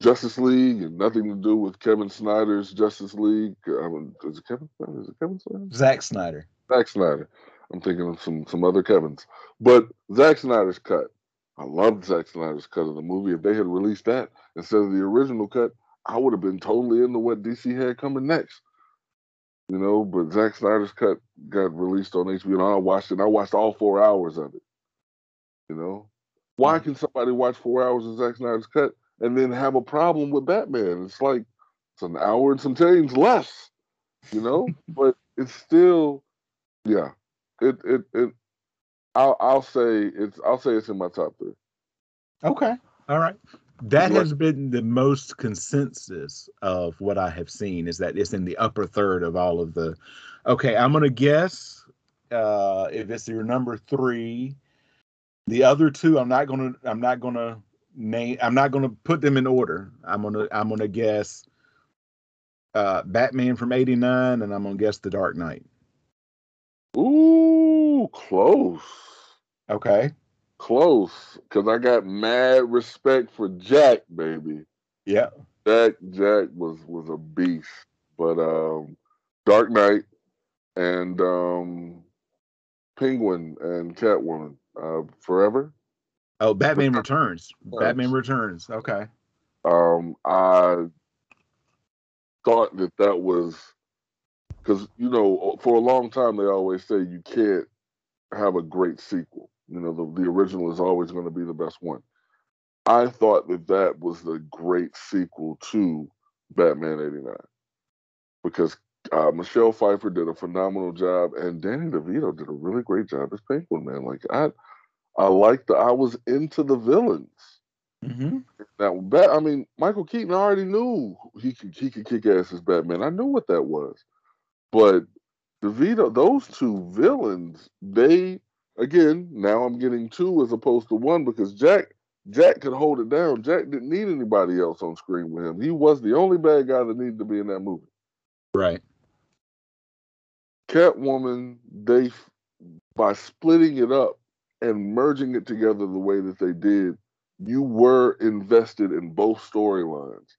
Justice League and nothing to do with Kevin Snyder's Justice League. Um, is it Kevin? Is it Kevin Snyder? Zack Snyder. Zack Snyder. I'm thinking of some some other Kevin's, but Zack Snyder's cut. I loved Zack Snyder's cut of the movie. If they had released that instead of the original cut, I would have been totally into what DC had coming next. You know, but Zack Snyder's cut got released on HBO, and I watched it. I watched all four hours of it. You know, why can somebody watch four hours of Zack Snyder's cut and then have a problem with Batman? It's like it's an hour and some change less. You know, <laughs> but it's still yeah, it it it. I'll I'll say it's I'll say it's in my top three. Okay, all right. That has been the most consensus of what I have seen is that it's in the upper third of all of the. Okay, I'm gonna guess uh, if it's your number three. The other two, I'm not gonna I'm not gonna name. I'm not going to put them in order. I'm gonna I'm gonna guess uh, Batman from '89, and I'm gonna guess The Dark Knight. Ooh, close. Okay. Close. Cause I got mad respect for Jack, baby. Yeah. Jack Jack was was a beast. But um Dark Knight and um Penguin and Catwoman. Uh Forever. Oh, Batman Returns. Batman Returns. Okay. Um I thought that that was because you know for a long time they always say you can't have a great sequel you know the, the original is always going to be the best one i thought that that was the great sequel to batman 89 because uh, michelle pfeiffer did a phenomenal job and danny devito did a really great job as penguin man like i i liked the i was into the villains Mm-hmm. now, Bat, I mean, Michael Keaton already knew he could he could kick ass as Batman. I knew what that was, but DeVito, those two villains, they again. Now I'm getting two as opposed to one because Jack Jack could hold it down. Jack didn't need anybody else on screen with him. He was the only bad guy that needed to be in that movie. Right. Catwoman, they by splitting it up and merging it together the way that they did you were invested in both storylines.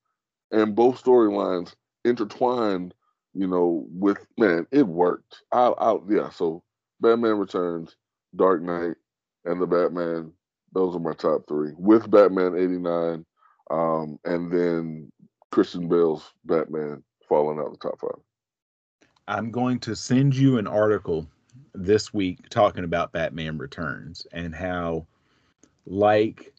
And both storylines intertwined you know with man it worked. I i yeah so batman returns dark knight and the batman those are my top three with batman 89 um and then christian bale's batman falling out the top five. I'm going to send you an article this week talking about batman returns and how like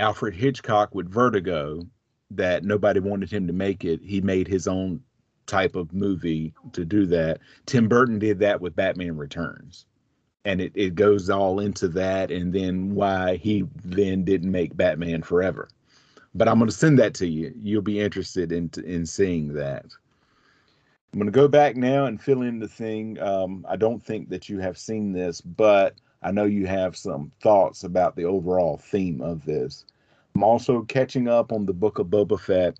Alfred Hitchcock with Vertigo that nobody wanted him to make it. He made his own type of movie to do that. Tim Burton did that with Batman Returns. And it, it goes all into that and then why he then didn't make Batman Forever. But I'm going to send that to you. You'll be interested in in seeing that. I'm going to go back now and fill in the thing. Um, I don't think that you have seen this, but I know you have some thoughts about the overall theme of this. I'm also catching up on the book of Boba Fett,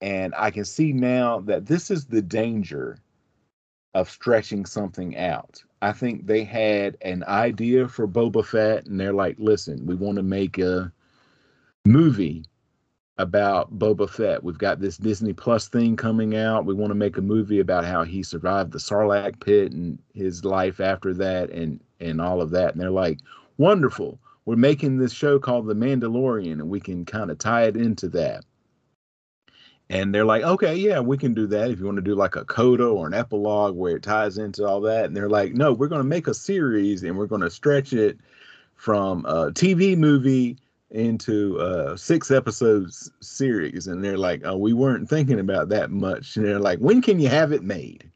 and I can see now that this is the danger of stretching something out. I think they had an idea for Boba Fett, and they're like, listen, we want to make a movie about Boba Fett. We've got this Disney Plus thing coming out. We want to make a movie about how he survived the Sarlacc pit and his life after that and and all of that. And they're like, wonderful. We're making this show called The Mandalorian and we can kind of tie it into that. And they're like, okay, yeah, we can do that if you want to do like a coda or an epilogue where it ties into all that. And they're like, no, we're going to make a series and we're going to stretch it from a TV movie into a six episodes series. And they're like, oh, we weren't thinking about that much. And they're like, when can you have it made?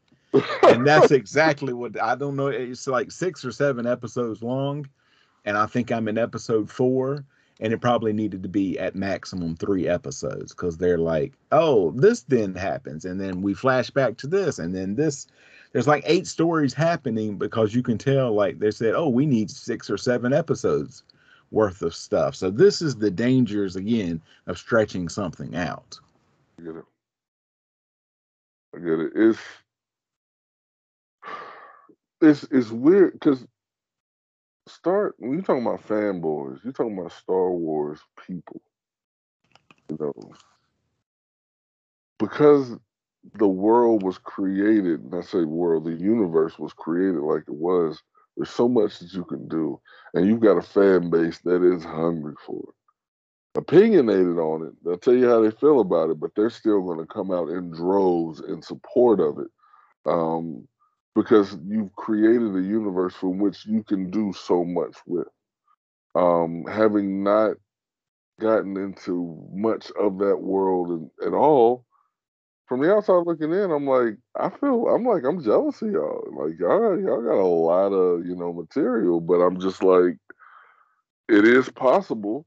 and that's <laughs> exactly what I don't know. It's like six or seven episodes long. And I think I'm in episode four and it probably needed to be at maximum three episodes because they're like, oh, this then happens, and then we flash back to this, and then this. There's like eight stories happening because you can tell, like they said, oh, we need six or seven episodes worth of stuff. So this is the dangers again of stretching something out. I get it. I get it. It's it's it's weird because start when you're talking about fanboys, you're talking about Star Wars people. You know, because the world was created, and I say world, the universe was created like it was. There's so much that you can do, and you've got a fan base that is hungry for it. Opinionated on it, they'll tell you how they feel about it, but they're still going to come out in droves in support of it. Um, because you've created a universe from which you can do so much with. Um, having not gotten into much of that world at all, from the outside looking in, I'm like, I feel, I'm like, I'm jealous of y'all. Like y'all, y'all got a lot of, you know, material, but I'm just like, it is possible,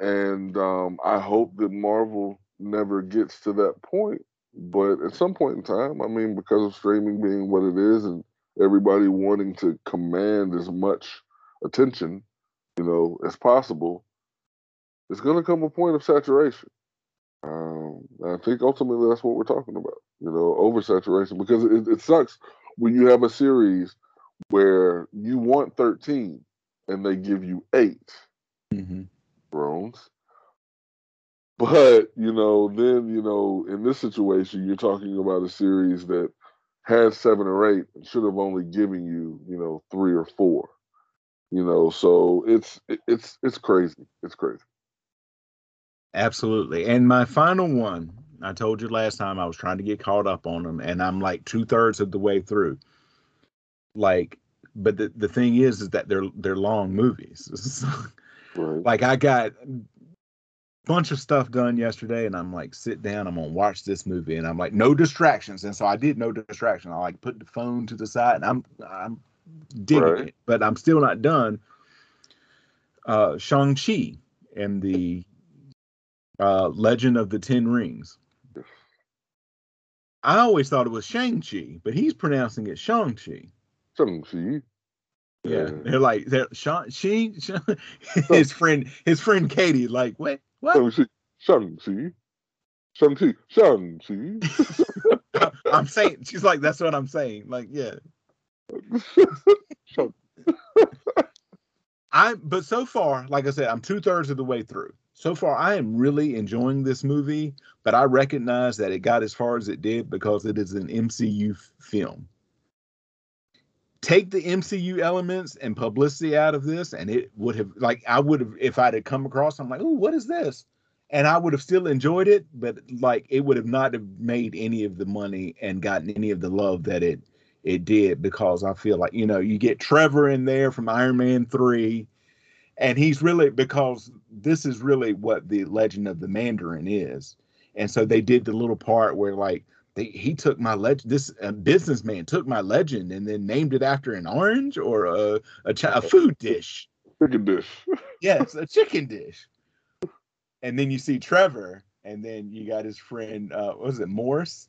and um, I hope that Marvel never gets to that point but at some point in time, I mean, because of streaming being what it is and everybody wanting to command as much attention, you know, as possible, it's going to come a point of saturation. Um, I think ultimately that's what we're talking about, you know, oversaturation, because it, it sucks when you have a series where you want 13 and they give you 8 Mm-hmm. Thrones. But, you know, then, you know, in this situation, you're talking about a series that has seven or eight and should have only given you, you know, three or four. You know, so it's it's it's crazy. It's crazy. Absolutely. And my final one, I told you last time I was trying to get caught up on them, and I'm like two thirds of the way through. Like, but the, the thing is, is that they're they're long movies. <laughs> Right. like I got a bunch of stuff done yesterday, and I'm like, sit down, I'm gonna watch this movie, and I'm like, no distractions. And so I did no distraction. I like put the phone to the side, and I'm I'm digging Right. it, but I'm still not done. Uh, Shang Chi and the uh, Legend of the Ten Rings. I always thought it was Shang Chi, but he's pronouncing it Shang Chi. Shang-Chi. Yeah, Yeah. they're like they're Shang Chi. <laughs> his friend, his friend Katie, like what? What? Shang-Chi. Shang-Chi. Shang-Chi. Shang-Chi. <laughs> I'm saying. She's like, that's what I'm saying. Like, yeah. <laughs> I but so far, like I said, I'm two thirds of the way through. So far, I am really enjoying this movie, but I recognize that it got as far as it did because it is an MCU f- film. Take the MCU elements and publicity out of this, and it would have like I would have if I'd have come across. I'm like, oh, what is this? And I would have still enjoyed it, but like it would have not have made any of the money and gotten any of the love that it it did because I feel like you know you get Trevor in there from Iron Man three, and he's really because this is really what the Legend of the Mandarin is, and so they did the little part where like they, he took my legend, this uh, businessman took my legend and then named it after an orange or a a, chi- a food dish. Chicken dish. <laughs> Yes, a chicken dish. And then you see Trevor, and then you got his friend, uh, what was it Morris?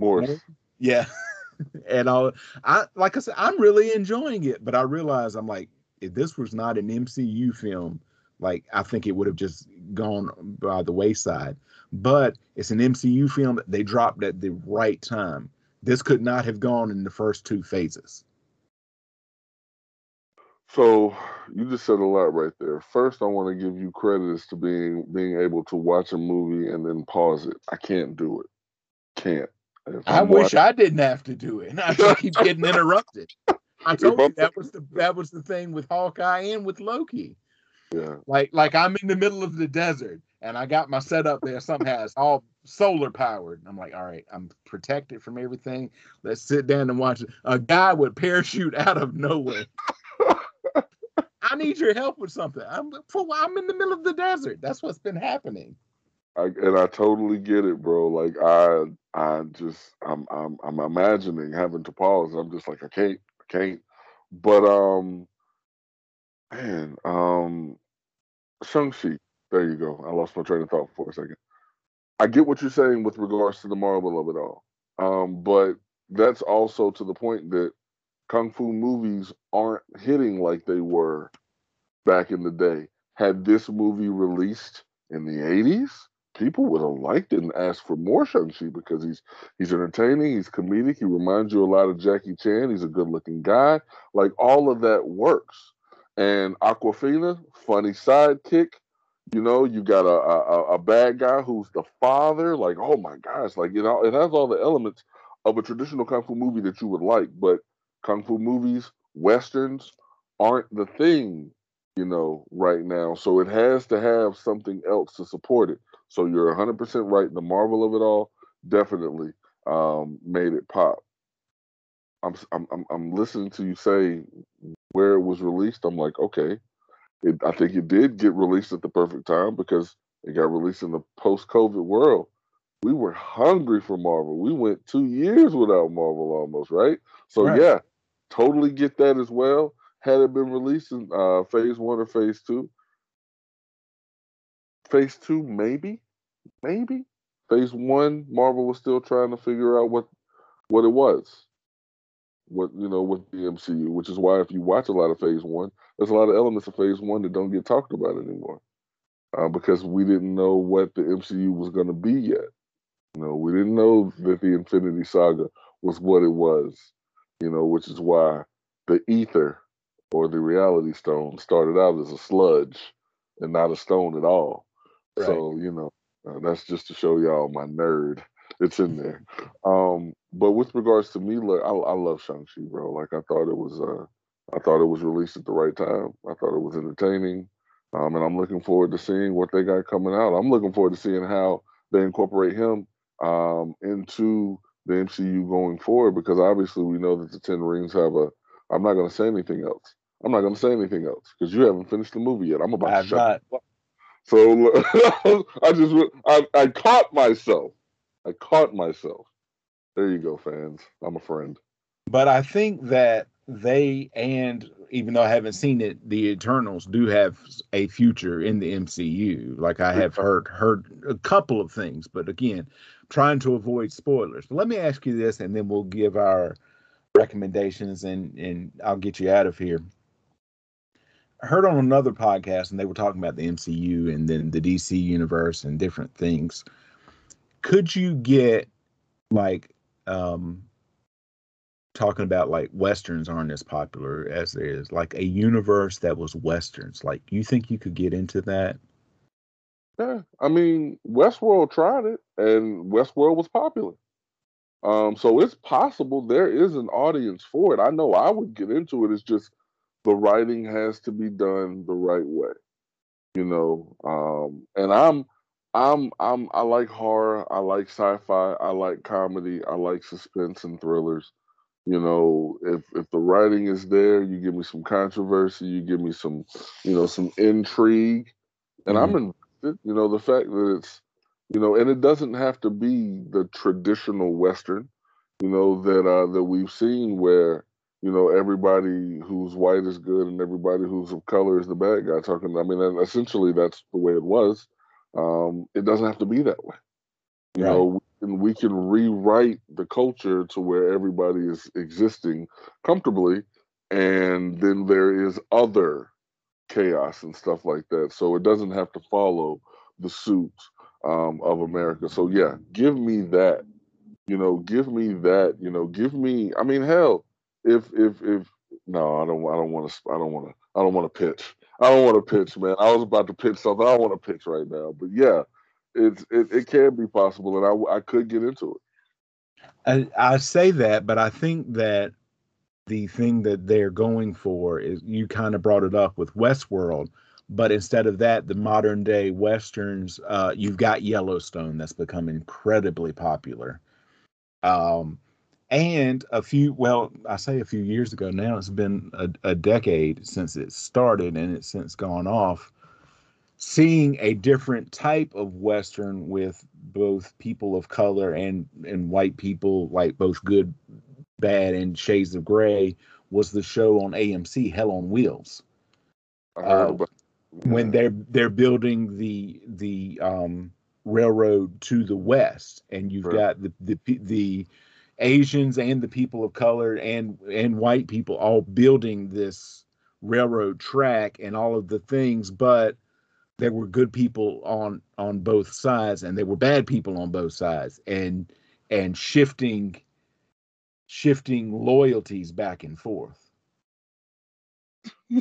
Morris. Yeah. <laughs> and I'll, I like I said, I'm really enjoying it, but I realize I'm like, if this was not an MCU film, like I think it would have just gone by the wayside. But it's an MCU film that they dropped at the right time. This could not have gone in the first two phases. So you just said a lot right there. First, I want to give you credit as to being being able to watch a movie and then pause it. I can't do it. Can't. I wish watching- I didn't have to do it. <laughs> I keep getting <laughs> interrupted. I told you that was the that was the thing with Hawkeye and with Loki. Yeah. Like like I'm in the middle of the desert and I got my setup there somehow. It's all solar powered. I'm like, all right, I'm protected from everything. Let's sit down and watch it. A guy would parachute out of nowhere. <laughs> I need your help with something. I'm I'm in the middle of the desert. That's what's been happening. I, and I totally get it, bro. Like I, I just, I'm, I'm, I'm imagining having to pause. I'm just like, I can't, Can't. But um, man, um, Shang-Chi. There you go. I lost my train of thought for a second. I get what you're saying with regards to the marvel of it all. Um, but that's also to the point that kung fu movies aren't hitting like they were back in the day. Had this movie released in the 80s, people would have liked it and asked for more Shang-Chi because he's he's entertaining, he's comedic, he reminds you a lot of Jackie Chan, he's a good-looking guy. Like all of that works. And Awkwafina, funny sidekick. You know, you got a, a a bad guy who's the father. Like, oh my gosh, like you know, it has all the elements of a traditional kung fu movie that you would like. But kung fu movies, westerns, aren't the thing, you know, right now. So it has to have something else to support it. So you're 100% right. The marvel of it all definitely um, made it pop. I'm, I'm I'm listening to you say where it was released. I'm like, okay, it, I think it did get released at the perfect time because it got released in the post-COVID world. We were hungry for Marvel. We went two years without Marvel almost, right? So Right. yeah, totally get that as well. Had it been released in uh, Phase One or Phase Two, Phase Two maybe, maybe. Phase One, Marvel was still trying to figure out what what it was, what you know, with the MCU. Which is why if you watch a lot of Phase One, there's a lot of elements of Phase One that don't get talked about anymore. uh, because we didn't know what the MCU was going to be yet. You know, we didn't know that the Infinity Saga was what it was. You know, which is why the Aether or the Reality Stone started out as a sludge and not a stone at all. Right. So you know, uh, that's just to show y'all my nerd. It's in there. Um, but with regards to me, look, I, I love Shang Chi, bro. Like I thought it was, uh, I thought it was released at the right time. I thought it was entertaining, um, and I'm looking forward to seeing what they got coming out. I'm looking forward to seeing how they incorporate him um, into the MCU going forward because obviously we know that the Ten Rings have a. I'm not going to say anything else. I'm not going to say anything else because you haven't finished the movie yet. I'm about to shut. Not. So <laughs> I just I, I caught myself. I caught myself. There you go, fans. I'm a friend. But I think that they and even though I haven't seen it, the Eternals do have a future in the MCU. Like I have heard heard a couple of things, but again, trying to avoid spoilers. But let me ask you this, and then we'll give our recommendations, and and I'll get you out of here. Heard on another podcast, and they were talking about the MCU and then the DC universe and different things. Could you get like um talking about like westerns aren't as popular as there is like a universe that was westerns? Like you think you could get into that? Yeah i mean westworld tried it and westworld was popular. Um so it's possible there is an audience for it. I know i would get into it. It's just the writing has to be done the right way you know um and i'm i'm i'm i like horror i like sci-fi i like comedy i like suspense and thrillers you know, if if the writing is there, you give me some controversy, you give me some, you know, some intrigue, and mm-hmm. I'm invested. You know, the fact that it's, you know, and it doesn't have to be the traditional Western, you know, that uh, that we've seen where, you know, everybody who's white is good and everybody who's of color is the bad guy. Talking, I mean, essentially that's the way it was. Um, it doesn't have to be that way. You right. know, and we can rewrite the culture to where everybody is existing comfortably and then there is other chaos and stuff like that so it doesn't have to follow the suit um, of america so yeah give me that you know give me that you know give me i mean hell if if if no i don't i don't want to i don't want to i don't want to pitch i don't want to pitch man i was about to pitch something i don't want to pitch right now but yeah it's it, it can be possible, and I I could get into it. I, I say that, but I think that the thing that they're going for is you kind of brought it up with Westworld, but instead of that, the modern day westerns, uh, you've got Yellowstone that's become incredibly popular. Um, and a few, well, I say a few years ago now, it's been a, a decade since it started and it's since gone off. Seeing a different type of western with both people of color and and white people like both good bad and shades of gray was the show on AMC Hell on Wheels. Uh, when they're they're building the the um, railroad to the west and you've right. got the the the Asians and the people of color and and white people all building this railroad track and all of the things but there were good people on on both sides and there were bad people on both sides and and shifting shifting loyalties back and forth. <laughs>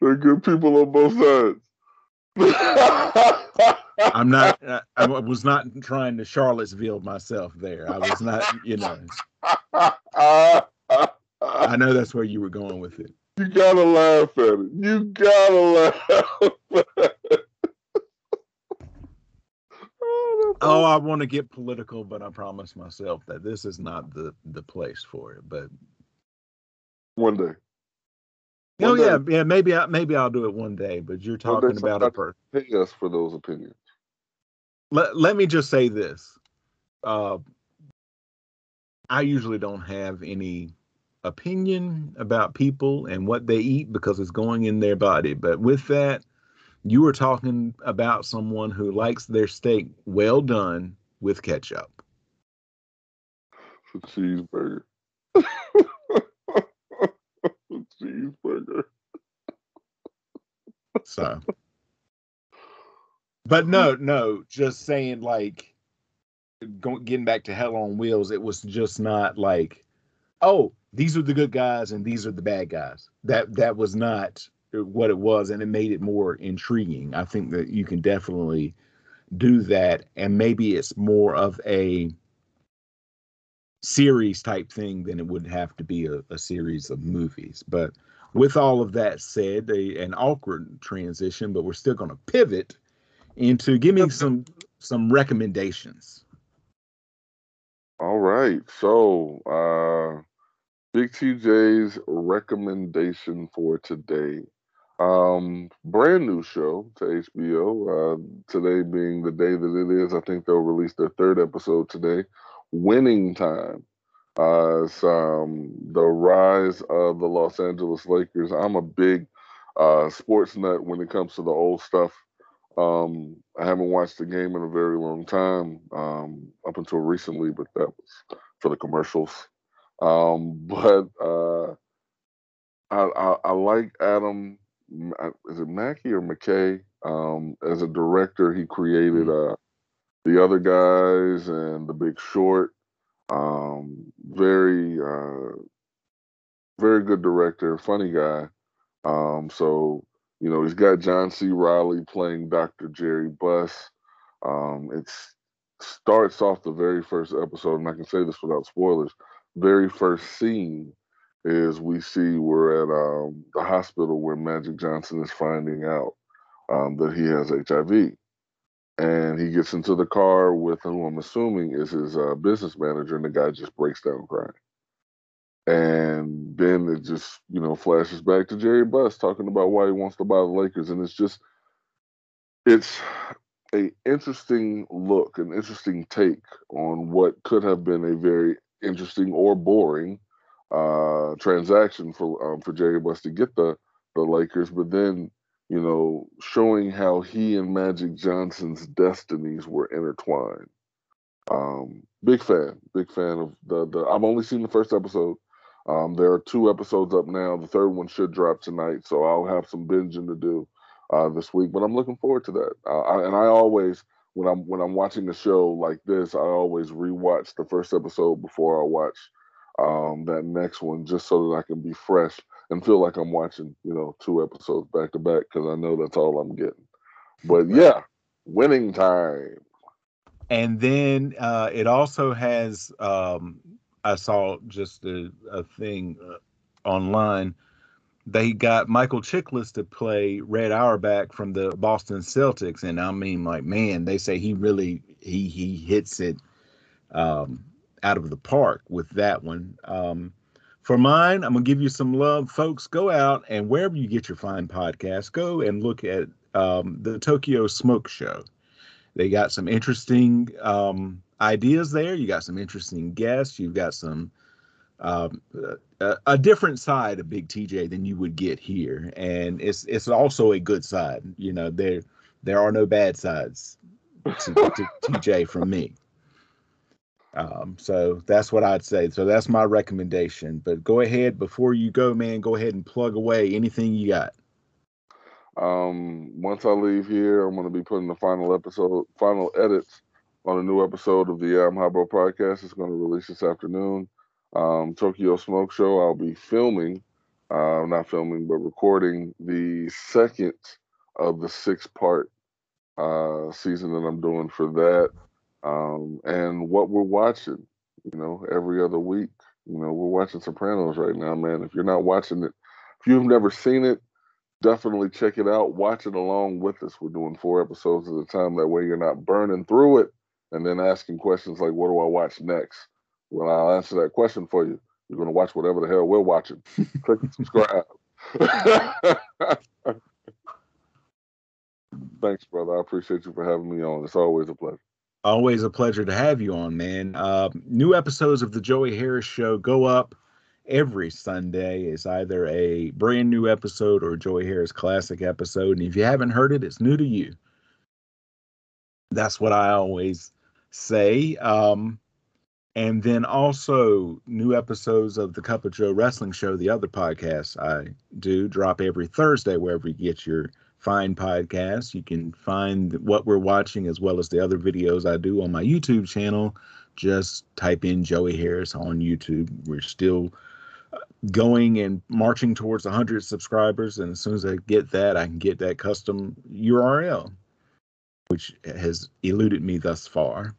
There are good people on both sides i'm not <laughs> uh, i was not trying to charlottesville myself there i was not you know i know that's where you were going with it you gotta laugh at it. You gotta laugh. <laughs> oh, I want to get political, but I promise myself that this is not the the place for it. But one day. Oh, yeah, yeah. Maybe I maybe I'll do it one day. But you're talking about a person. Pay us for those opinions. Let Let me just say this. Uh, I usually don't have any opinion about people and what they eat because it's going in their body. But with that, you were talking about someone who likes their steak well done with ketchup. It's a cheeseburger. cheeseburger. <laughs> So, but no, no, just saying like going getting back to Hell on Wheels, it was just not like, oh, these are the good guys and these are the bad guys. That that was not what it was, and it made it more intriguing. I think that you can definitely do that, and maybe it's more of a series type thing than it would have to be a, a series of movies. But with all of that said, a, an awkward transition, but we're still going to pivot into give me some some recommendations. All right. So, uh, Big TJ's recommendation for today. Um, brand new show to HBO. Uh, today being the day that it is, I think they'll release their third episode today. Winning Time. Uh, it's um, the rise of the Los Angeles Lakers. I'm a big uh, sports nut when it comes to the old stuff. Um, I haven't watched the game in a very long time, um, up until recently, but that was for the commercials. Um, <laughs> but uh, I, I, I, like Adam. Is it Mackey or McKay? Um, as a director, he created mm-hmm. uh, the other guys and The Big Short. Um, very, uh, very good director, funny guy. Um, so you know, he's got John C. Reilly playing Dr. Jerry Buss. Um, it starts off the very first episode, and I can say this without spoilers. Very first scene is we see we're at um, the hospital where Magic Johnson is finding out um, that he has HIV. And he gets into the car with who I'm assuming is his uh, business manager, and the guy just breaks down crying. And then it just, you know, flashes back to Jerry Buss talking about why he wants to buy the Lakers. And it's just, it's a interesting look, an interesting take on what could have been a very interesting or boring uh, transaction for um, for Jerry Buss to get the the Lakers, but then you know showing how he and Magic Johnson's destinies were intertwined. Um, big fan, big fan of the the. I've only seen the first episode. Um, there are two episodes up now. The third one should drop tonight, so I'll have some binging to do uh, this week. But I'm looking forward to that. Uh, I, and I always, when I'm when I'm watching a show like this, I always rewatch the first episode before I watch um, that next one, just so that I can be fresh and feel like I'm watching, you know, two episodes back to back because I know that's all I'm getting. But yeah, winning time. And then uh, it also has um, I saw just a, a thing uh, online. They got Michael Chiklis to play Red Auerbach from the Boston Celtics, and I mean, like, man, they say he really he he hits it um, out of the park with that one. Um, for mine, I'm gonna give you some love, folks. Go out and wherever you get your fine podcasts, go and look at um, the Tokyo Smoke Show. They got some interesting um, ideas there. You got some interesting guests. You've got some um, a, a, different side of Big TJ than you would get here, and it's it's also a good side. You know, there there are no bad sides to, to TJ from me. Um, so that's what I'd say. So that's my recommendation. But go ahead before you go, man. Go ahead and plug away anything you got. Um, once I leave here, I'm going to be putting the final episode, final edits on a new episode of the Um Highbrow podcast. It's going to release this afternoon. Um, Tokyo Smoke Show. I'll be filming, uh, not filming, but recording the second of the six part uh, season that I'm doing for that. Um, and what we're watching, you know, every other week. You know, we're watching Sopranos right now, man. If you're not watching it, if you've never seen it, definitely check it out. Watch it along with us. We're doing four episodes at a time. That way you're not burning through it and then asking questions like, what do I watch next? Well, I'll answer that question for you. You're going to watch whatever the hell we're watching. <laughs> Click and subscribe. <laughs> <laughs> Thanks, brother. I appreciate you for having me on. It's always a pleasure. Always a pleasure to have you on, man. Uh, new episodes of the Joey Harris Show go up every Sunday. It's either a brand new episode or Joey Harris classic episode. And if you haven't heard it, it's new to you. That's what I always say. Um, and then also new episodes of the Cup of Joe Wrestling Show, the other podcast I do, drop every Thursday wherever you get your find podcasts. You can find what we're watching as well as the other videos I do on my YouTube channel. Just type in Joey Harris on YouTube. We're still uh, going and marching towards 100 subscribers. And as soon as I get that, I can get that custom URL, which has eluded me thus far.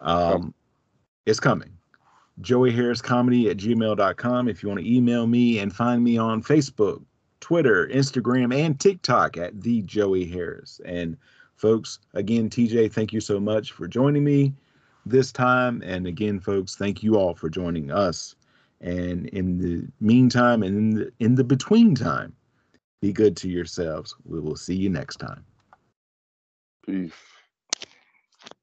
Um, It's coming. Joey Harris Comedy at gmail.com if you want to email me and find me on Facebook, Twitter, Instagram, and TikTok at the Joey Harris. And folks, again, TJ, thank you so much for joining me this time. And again, folks, thank you all for joining us. And in the meantime, and in the, in the between time, be good to yourselves. We will see you next time. Peace.